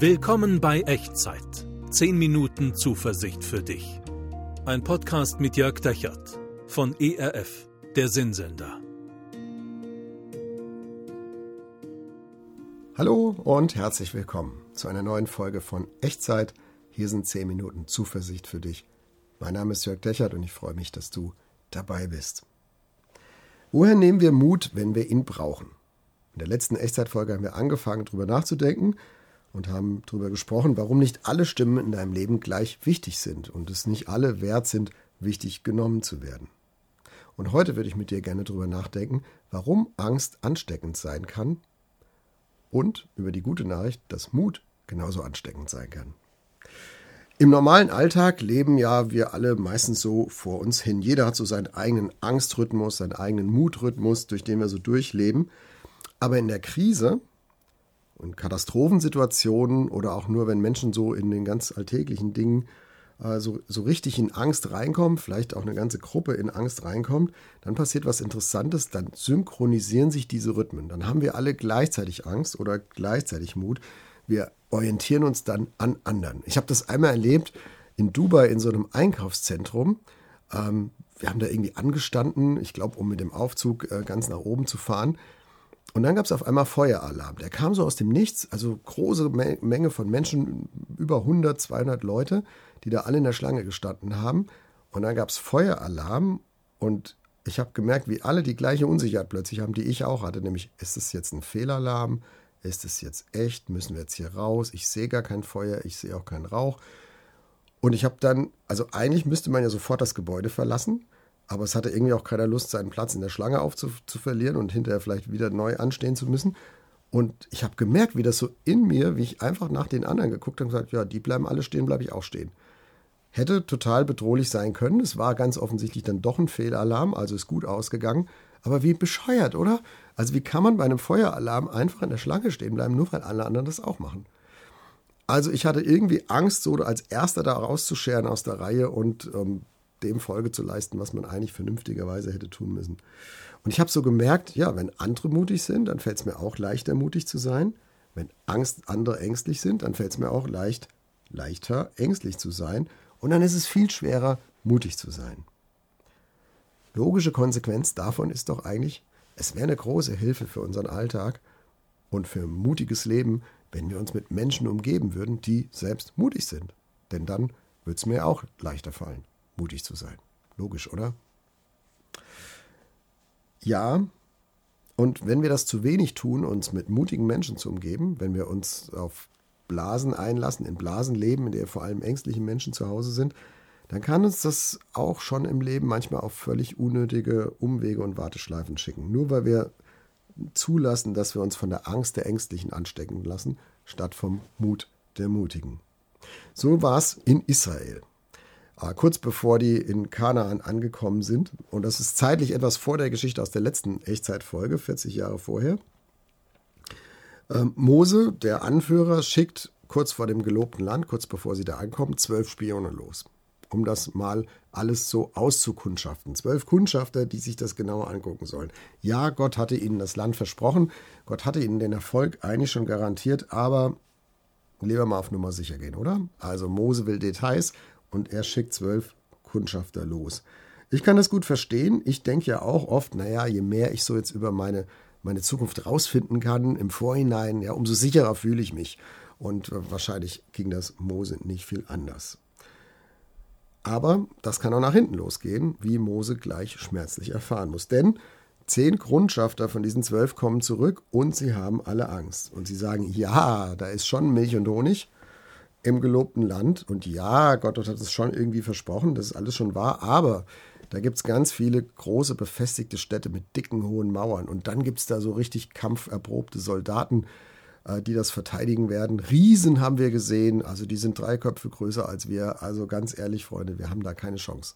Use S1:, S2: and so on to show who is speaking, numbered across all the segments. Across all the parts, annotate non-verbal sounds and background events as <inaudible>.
S1: Willkommen bei Echtzeit. 10 Minuten Zuversicht für dich. Ein Podcast mit Jörg Dechert von ERF, der Sinnsender.
S2: Hallo und herzlich willkommen zu einer neuen Folge von Echtzeit. Hier sind 10 Minuten Zuversicht für dich. Mein Name ist Jörg Dechert und ich freue mich, dass du dabei bist. Woher nehmen wir Mut, wenn wir ihn brauchen? In der letzten Echtzeitfolge haben wir angefangen, darüber nachzudenken und haben darüber gesprochen, warum nicht alle Stimmen in deinem Leben gleich wichtig sind und es nicht alle wert sind, wichtig genommen zu werden. Und heute würde ich mit dir gerne darüber nachdenken, warum Angst ansteckend sein kann und über die gute Nachricht, dass Mut genauso ansteckend sein kann. Im normalen Alltag leben ja wir alle meistens so vor uns hin. Jeder hat so seinen eigenen Angstrhythmus, seinen eigenen Mutrhythmus, durch den wir so durchleben. Aber in der Krise und Katastrophensituationen oder auch nur, wenn Menschen so in den ganz alltäglichen Dingen äh, so, so richtig in Angst reinkommen, vielleicht auch eine ganze Gruppe in Angst reinkommt, dann passiert was Interessantes, dann synchronisieren sich diese Rhythmen. Dann haben wir alle gleichzeitig Angst oder gleichzeitig Mut. Wir orientieren uns dann an anderen. Ich habe das einmal erlebt in Dubai in so einem Einkaufszentrum. Ähm, wir haben da irgendwie angestanden, ich glaube, um mit dem Aufzug äh, ganz nach oben zu fahren. Und dann gab es auf einmal Feueralarm. Der kam so aus dem Nichts, also große Menge von Menschen, über 100, 200 Leute, die da alle in der Schlange gestanden haben. Und dann gab es Feueralarm und ich habe gemerkt, wie alle die gleiche Unsicherheit plötzlich haben, die ich auch hatte. Nämlich, ist es jetzt ein Fehlalarm? Ist es jetzt echt? Müssen wir jetzt hier raus? Ich sehe gar kein Feuer, ich sehe auch keinen Rauch. Und ich habe dann, also eigentlich müsste man ja sofort das Gebäude verlassen, aber es hatte irgendwie auch keiner Lust, seinen Platz in der Schlange aufzuverlieren und hinterher vielleicht wieder neu anstehen zu müssen. Und ich habe gemerkt, wie das so in mir, wie ich einfach nach den anderen geguckt habe und gesagt, ja, die bleiben alle stehen, bleibe ich auch stehen. Hätte total bedrohlich sein können. Es war ganz offensichtlich dann doch ein Fehlalarm, also ist gut ausgegangen. Aber wie bescheuert, oder? Also wie kann man bei einem Feueralarm einfach in der Schlange stehen bleiben, nur weil alle anderen das auch machen? Also ich hatte irgendwie Angst, so als Erster da rauszuscheren aus der Reihe und ähm, dem Folge zu leisten, was man eigentlich vernünftigerweise hätte tun müssen. Und ich habe so gemerkt, ja, wenn andere mutig sind, dann fällt es mir auch leichter, mutig zu sein. Wenn Angst andere ängstlich sind, dann fällt es mir auch leicht, leichter, ängstlich zu sein. Und dann ist es viel schwerer, mutig zu sein. Logische Konsequenz davon ist doch eigentlich, es wäre eine große Hilfe für unseren Alltag und für ein mutiges Leben, wenn wir uns mit Menschen umgeben würden, die selbst mutig sind. Denn dann würde es mir auch leichter fallen, mutig zu sein. Logisch, oder? Ja, und wenn wir das zu wenig tun, uns mit mutigen Menschen zu umgeben, wenn wir uns auf Blasen einlassen, in Blasen leben, in der vor allem ängstliche Menschen zu Hause sind, dann kann uns das auch schon im Leben manchmal auf völlig unnötige Umwege und Warteschleifen schicken. Nur weil wir zulassen, dass wir uns von der Angst der Ängstlichen anstecken lassen, statt vom Mut der Mutigen. So war es in Israel. Ah, kurz bevor die in Kanaan angekommen sind, und das ist zeitlich etwas vor der Geschichte aus der letzten Echtzeitfolge, 40 Jahre vorher. Ähm, Mose, der Anführer, schickt kurz vor dem gelobten Land, kurz bevor sie da ankommen, zwölf Spione los um das mal alles so auszukundschaften. Zwölf Kundschafter, die sich das genauer angucken sollen. Ja, Gott hatte ihnen das Land versprochen, Gott hatte ihnen den Erfolg eigentlich schon garantiert, aber lieber mal auf Nummer sicher gehen, oder? Also Mose will Details und er schickt zwölf Kundschafter los. Ich kann das gut verstehen. Ich denke ja auch oft, naja, je mehr ich so jetzt über meine, meine Zukunft rausfinden kann im Vorhinein, ja, umso sicherer fühle ich mich. Und wahrscheinlich ging das Mose nicht viel anders. Aber das kann auch nach hinten losgehen, wie Mose gleich schmerzlich erfahren muss. Denn zehn Grundschafter von diesen zwölf kommen zurück und sie haben alle Angst. Und sie sagen, ja, da ist schon Milch und Honig im gelobten Land. Und ja, Gott hat es schon irgendwie versprochen, das ist alles schon wahr. Aber da gibt es ganz viele große befestigte Städte mit dicken, hohen Mauern. Und dann gibt es da so richtig kampferprobte Soldaten, äh, die das verteidigen werden. Riesen haben wir gesehen, also die sind drei Köpfe größer als wir. Also ganz ehrlich, Freunde, wir haben da keine Chance.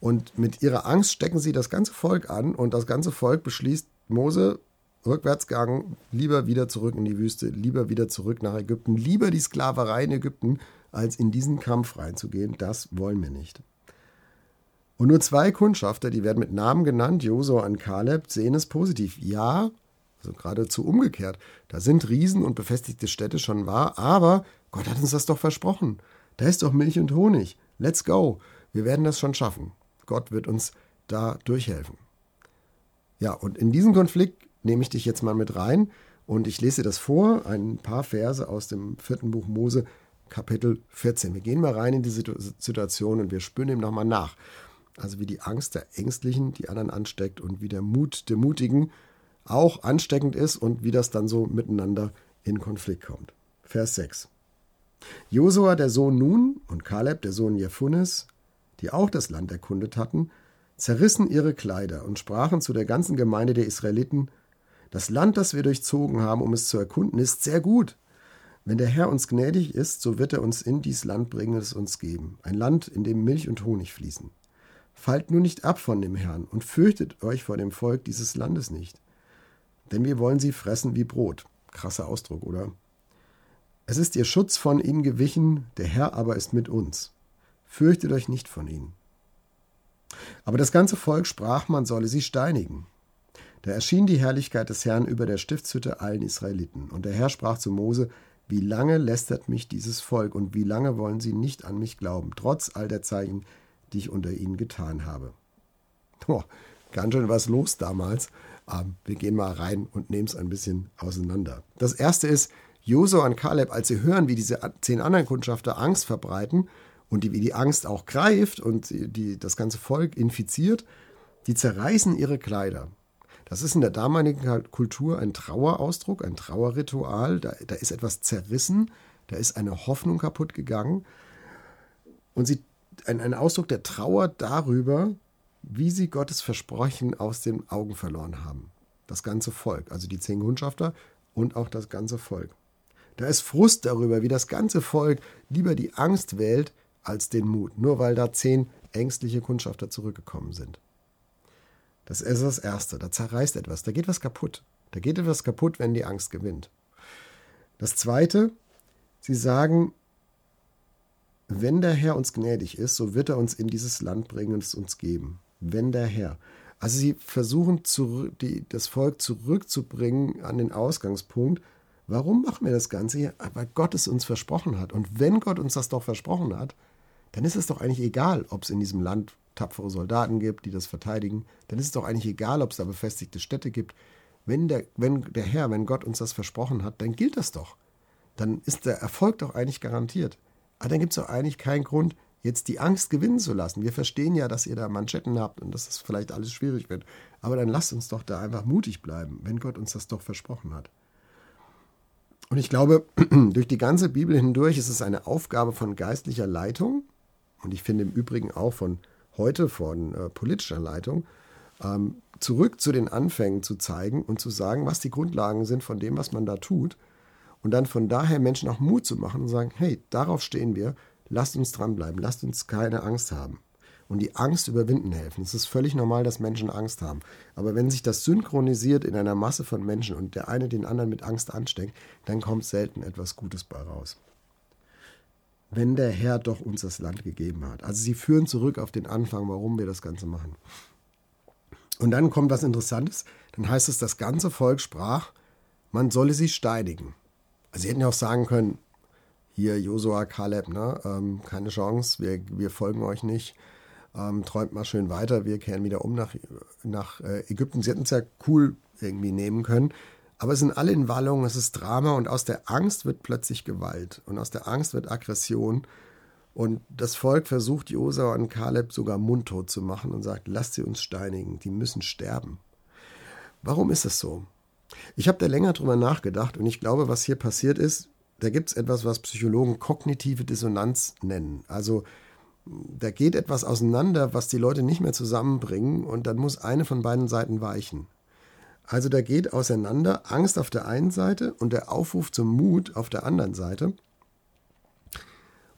S2: Und mit ihrer Angst stecken sie das ganze Volk an und das ganze Volk beschließt, Mose, Rückwärtsgang, lieber wieder zurück in die Wüste, lieber wieder zurück nach Ägypten, lieber die Sklaverei in Ägypten, als in diesen Kampf reinzugehen. Das wollen wir nicht. Und nur zwei Kundschafter, die werden mit Namen genannt, Josua und Kaleb, sehen es positiv. Ja, Also geradezu umgekehrt. Da sind Riesen und befestigte Städte schon wahr, aber Gott hat uns das doch versprochen. Da ist doch Milch und Honig. Let's go. Wir werden das schon schaffen. Gott wird uns da durchhelfen. Ja, und in diesen Konflikt nehme ich dich jetzt mal mit rein und ich lese das vor, ein paar Verse aus dem vierten Buch Mose, Kapitel 14. Wir gehen mal rein in diese Situation und wir spüren ihm nochmal nach. Also wie die Angst der Ängstlichen die anderen ansteckt und wie der Mut der Mutigen auch ansteckend ist und wie das dann so miteinander in Konflikt kommt. Vers 6. Josua, der Sohn Nun, und Kaleb, der Sohn Jephunes, die auch das Land erkundet hatten, zerrissen ihre Kleider und sprachen zu der ganzen Gemeinde der Israeliten, das Land, das wir durchzogen haben, um es zu erkunden, ist sehr gut. Wenn der Herr uns gnädig ist, so wird er uns in dies Land bringen und es uns geben, ein Land, in dem Milch und Honig fließen. Fallt nur nicht ab von dem Herrn und fürchtet euch vor dem Volk dieses Landes nicht. Denn wir wollen sie fressen wie Brot. Krasser Ausdruck, oder? Es ist ihr Schutz von ihnen gewichen, der Herr aber ist mit uns. Fürchtet euch nicht von ihnen. Aber das ganze Volk sprach, man solle sie steinigen. Da erschien die Herrlichkeit des Herrn über der Stiftshütte allen Israeliten. Und der Herr sprach zu Mose, wie lange lästert mich dieses Volk und wie lange wollen sie nicht an mich glauben, trotz all der Zeichen, die ich unter ihnen getan habe. Oh, ganz schön was los damals. Ähm, wir gehen mal rein und nehmen es ein bisschen auseinander. Das erste ist, Josua und Kaleb, als sie hören, wie diese zehn anderen Kundschafter Angst verbreiten und die, wie die Angst auch greift und die, das ganze Volk infiziert, die zerreißen ihre Kleider. Das ist in der damaligen Kultur ein Trauerausdruck, ein Trauerritual. Da, da ist etwas zerrissen, da ist eine Hoffnung kaputt gegangen. Und sie, ein, ein Ausdruck der Trauer darüber, wie sie Gottes Versprechen aus den Augen verloren haben. Das ganze Volk, also die zehn Kundschafter und auch das ganze Volk. Da ist Frust darüber, wie das ganze Volk lieber die Angst wählt als den Mut, nur weil da zehn ängstliche Kundschafter zurückgekommen sind. Das ist das Erste. Da zerreißt etwas. Da geht was kaputt. Da geht etwas kaputt, wenn die Angst gewinnt. Das Zweite, sie sagen, wenn der Herr uns gnädig ist, so wird er uns in dieses Land bringen und es uns geben. Wenn der Herr. Also sie versuchen zurück, die, das Volk zurückzubringen an den Ausgangspunkt. Warum machen wir das Ganze hier? Weil Gott es uns versprochen hat. Und wenn Gott uns das doch versprochen hat, dann ist es doch eigentlich egal, ob es in diesem Land tapfere Soldaten gibt, die das verteidigen, dann ist es doch eigentlich egal, ob es da befestigte Städte gibt. Wenn der, wenn der Herr, wenn Gott uns das versprochen hat, dann gilt das doch. Dann ist der Erfolg doch eigentlich garantiert. Aber dann gibt es doch eigentlich keinen Grund, jetzt die Angst gewinnen zu lassen. Wir verstehen ja, dass ihr da Manschetten habt und dass das vielleicht alles schwierig wird. Aber dann lasst uns doch da einfach mutig bleiben, wenn Gott uns das doch versprochen hat. Und ich glaube, <clears throat> durch die ganze Bibel hindurch ist es eine Aufgabe von geistlicher Leitung und ich finde im Übrigen auch von heute von äh, politischer Leitung, ähm, zurück zu den Anfängen zu zeigen und zu sagen, was die Grundlagen sind von dem, was man da tut. Und dann von daher Menschen auch Mut zu machen und sagen, hey, darauf stehen wir, lasst uns dranbleiben, lasst uns keine Angst haben. Und die Angst überwinden helfen. Es ist völlig normal, dass Menschen Angst haben. Aber wenn sich das synchronisiert in einer Masse von Menschen und der eine den anderen mit Angst ansteckt, dann kommt selten etwas Gutes bei raus wenn der Herr doch uns das Land gegeben hat. Also sie führen zurück auf den Anfang, warum wir das Ganze machen. Und dann kommt was Interessantes. Dann heißt es, das ganze Volk sprach, man solle sie steinigen. Also sie hätten ja auch sagen können, hier Josua, Kaleb, ne, ähm, keine Chance, wir, wir folgen euch nicht, ähm, träumt mal schön weiter, wir kehren wieder um nach, nach äh, Ägypten. Sie hätten es ja cool irgendwie nehmen können. Aber es sind alle in Wallung, es ist Drama und aus der Angst wird plötzlich Gewalt und aus der Angst wird Aggression. Und das Volk versucht Josua und Kaleb sogar mundtot zu machen und sagt, lasst sie uns steinigen, die müssen sterben. Warum ist es so? Ich habe da länger drüber nachgedacht und ich glaube, was hier passiert ist, da gibt es etwas, was Psychologen kognitive Dissonanz nennen. Also da geht etwas auseinander, was die Leute nicht mehr zusammenbringen und dann muss eine von beiden Seiten weichen. Also da geht auseinander Angst auf der einen Seite und der Aufruf zum Mut auf der anderen Seite.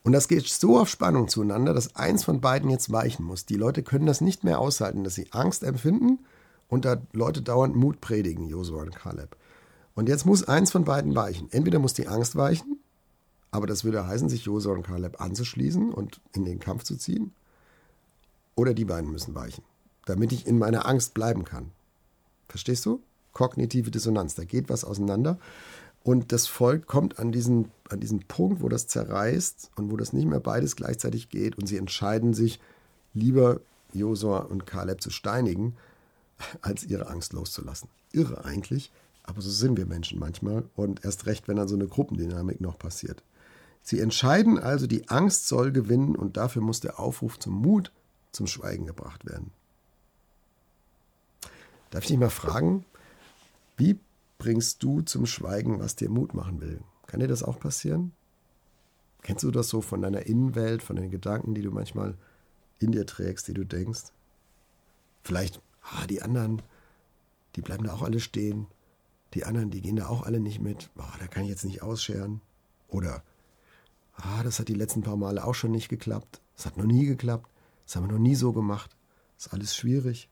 S2: Und das geht so auf Spannung zueinander, dass eins von beiden jetzt weichen muss. Die Leute können das nicht mehr aushalten, dass sie Angst empfinden und da Leute dauernd Mut predigen, Josua und Kaleb. Und jetzt muss eins von beiden weichen. Entweder muss die Angst weichen, aber das würde heißen, sich Josua und Kaleb anzuschließen und in den Kampf zu ziehen, oder die beiden müssen weichen, damit ich in meiner Angst bleiben kann. Verstehst du? kognitive Dissonanz. Da geht was auseinander und das Volk kommt an diesen, an diesen Punkt, wo das zerreißt und wo das nicht mehr beides gleichzeitig geht und sie entscheiden sich, lieber Josua und Kaleb zu steinigen, als ihre Angst loszulassen. Irre eigentlich, aber so sind wir Menschen manchmal und erst recht, wenn dann so eine Gruppendynamik noch passiert. Sie entscheiden also, die Angst soll gewinnen und dafür muss der Aufruf zum Mut zum Schweigen gebracht werden. Darf ich dich mal fragen, wie bringst du zum Schweigen, was dir Mut machen will. Kann dir das auch passieren? Kennst du das so von deiner Innenwelt, von den Gedanken, die du manchmal in dir trägst, die du denkst? Vielleicht, ah, die anderen, die bleiben da auch alle stehen. Die anderen, die gehen da auch alle nicht mit. Ah, da kann ich jetzt nicht ausscheren. Oder, ah, das hat die letzten paar Male auch schon nicht geklappt. Das hat noch nie geklappt. Das haben wir noch nie so gemacht. Das ist alles schwierig.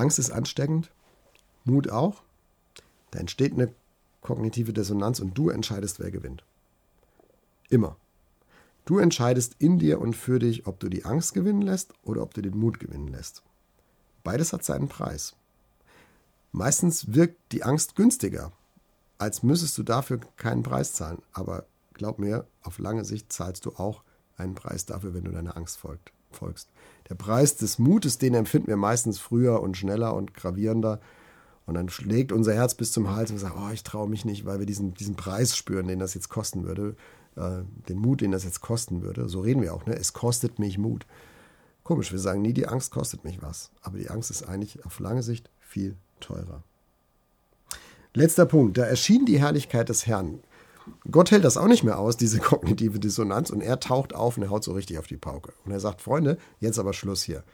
S2: Angst ist ansteckend. Mut auch. Da entsteht eine kognitive Dissonanz und du entscheidest, wer gewinnt. Immer. Du entscheidest in dir und für dich, ob du die Angst gewinnen lässt oder ob du den Mut gewinnen lässt. Beides hat seinen Preis. Meistens wirkt die Angst günstiger, als müsstest du dafür keinen Preis zahlen. Aber glaub mir, auf lange Sicht zahlst du auch einen Preis dafür, wenn du deiner Angst folgst. Der Preis des Mutes, den empfinden wir meistens früher und schneller und gravierender und dann schlägt unser Herz bis zum Hals und sagen, oh, ich traue mich nicht, weil wir diesen, diesen Preis spüren, den das jetzt kosten würde, äh, den Mut, den das jetzt kosten würde. So reden wir auch, ne? Es kostet mich Mut. Komisch, wir sagen nie, die Angst kostet mich was. Aber die Angst ist eigentlich auf lange Sicht viel teurer. Letzter Punkt, da erschien die Herrlichkeit des Herrn. Gott hält das auch nicht mehr aus, diese <laughs> kognitive Dissonanz, und er taucht auf und er haut so richtig auf die Pauke. Und er sagt, Freunde, jetzt aber Schluss hier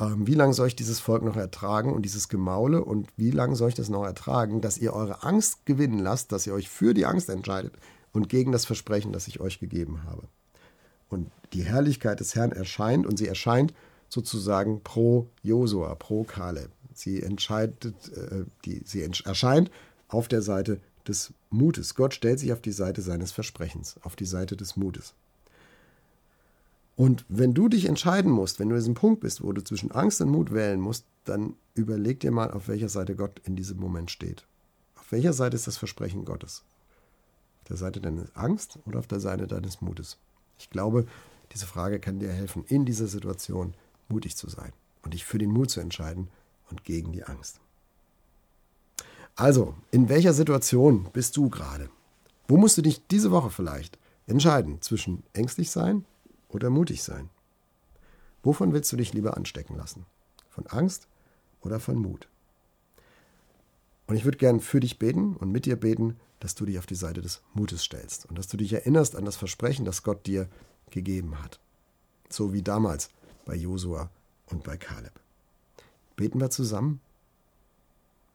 S2: ähm, wie lange soll ich dieses Volk noch ertragen und dieses Gemaule und wie lange soll ich das noch ertragen, dass ihr eure Angst gewinnen lasst, dass ihr euch für die Angst entscheidet und gegen das Versprechen, das ich euch gegeben habe. Und die Herrlichkeit des Herrn erscheint und sie erscheint sozusagen pro Josua, pro Kaleb. Sie entscheidet, äh, die, sie erscheint auf der Seite des Mutes. Gott stellt sich auf die Seite seines Versprechens, auf die Seite des Mutes. Und wenn du dich entscheiden musst, wenn du in diesem Punkt bist, wo du zwischen Angst und Mut wählen musst, dann überleg dir mal, auf welcher Seite Gott in diesem Moment steht. Auf welcher Seite ist das Versprechen Gottes? Auf der Seite deiner Angst oder auf der Seite deines Mutes? Ich glaube, diese Frage kann dir helfen, in dieser Situation mutig zu sein und dich für den Mut zu entscheiden und gegen die Angst. Also, in welcher Situation bist du gerade? Wo musst du dich diese Woche vielleicht entscheiden zwischen ängstlich sein oder mutig sein? Wovon willst du dich lieber anstecken lassen? Von Angst oder von Mut? Und ich würde gern für dich beten und mit dir beten, dass du dich auf die Seite des Mutes stellst und dass du dich erinnerst an das Versprechen, das Gott dir gegeben hat. So wie damals bei Josua und bei Kaleb. Beten wir zusammen?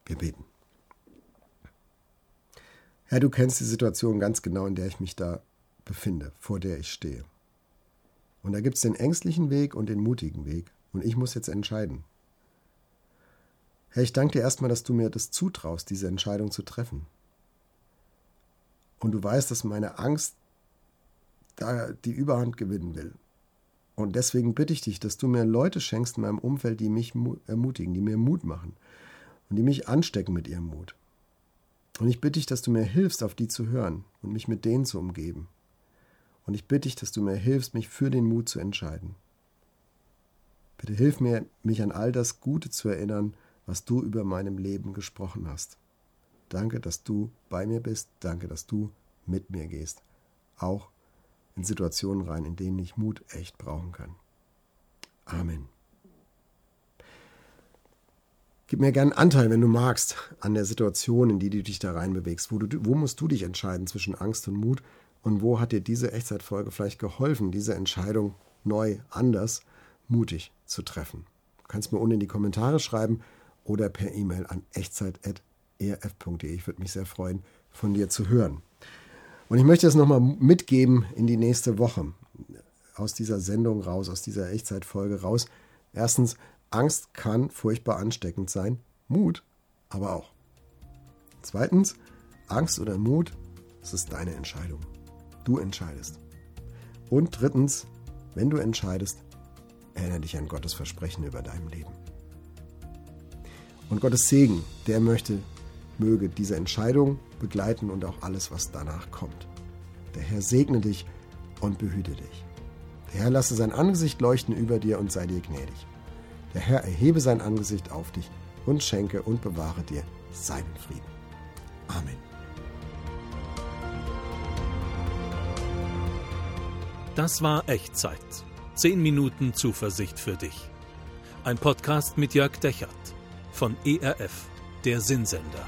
S2: Wir beten. Herr, du kennst die Situation ganz genau, in der ich mich da befinde, vor der ich stehe. Und da gibt es den ängstlichen Weg und den mutigen Weg. Und ich muss jetzt entscheiden. Herr, ich danke dir erstmal, dass du mir das zutraust, diese Entscheidung zu treffen. Und du weißt, dass meine Angst da die Überhand gewinnen will. Und deswegen bitte ich dich, dass du mir Leute schenkst in meinem Umfeld, die mich ermutigen, die mir Mut machen und die mich anstecken mit ihrem Mut. Und ich bitte dich, dass du mir hilfst, auf die zu hören und mich mit denen zu umgeben. Und ich bitte dich, dass du mir hilfst, mich für den Mut zu entscheiden. Bitte hilf mir, mich an all das Gute zu erinnern, was du über meinem Leben gesprochen hast. Danke, dass du bei mir bist. Danke, dass du mit mir gehst. Auch in Situationen rein, in denen ich Mut echt brauchen kann. Amen. Gib mir gern Anteil, wenn du magst, an der Situation, in die du dich da reinbewegst. Wo, du, wo musst du dich entscheiden zwischen Angst und Mut? Und wo hat dir diese Echtzeitfolge vielleicht geholfen, diese Entscheidung neu, anders, mutig zu treffen? Du kannst mir unten in die Kommentare schreiben oder per E-Mail an echtzeit.erf.de. Ich würde mich sehr freuen, von dir zu hören. Und ich möchte es nochmal mitgeben in die nächste Woche. Aus dieser Sendung raus, aus dieser Echtzeitfolge raus. Erstens, Angst kann furchtbar ansteckend sein. Mut aber auch. Zweitens, Angst oder Mut, das ist deine Entscheidung. Du entscheidest. Und drittens, wenn du entscheidest, erinnere dich an Gottes Versprechen über deinem Leben. Und Gottes Segen, der möchte, möge diese Entscheidung begleiten und auch alles, was danach kommt. Der Herr segne dich und behüte dich. Der Herr lasse sein Angesicht leuchten über dir und sei dir gnädig. Der Herr erhebe sein Angesicht auf dich und schenke und bewahre dir seinen Frieden. Amen.
S1: Das war Echtzeit. Zehn Minuten Zuversicht für dich. Ein Podcast mit Jörg Dechert von ERF, der Sinnsender.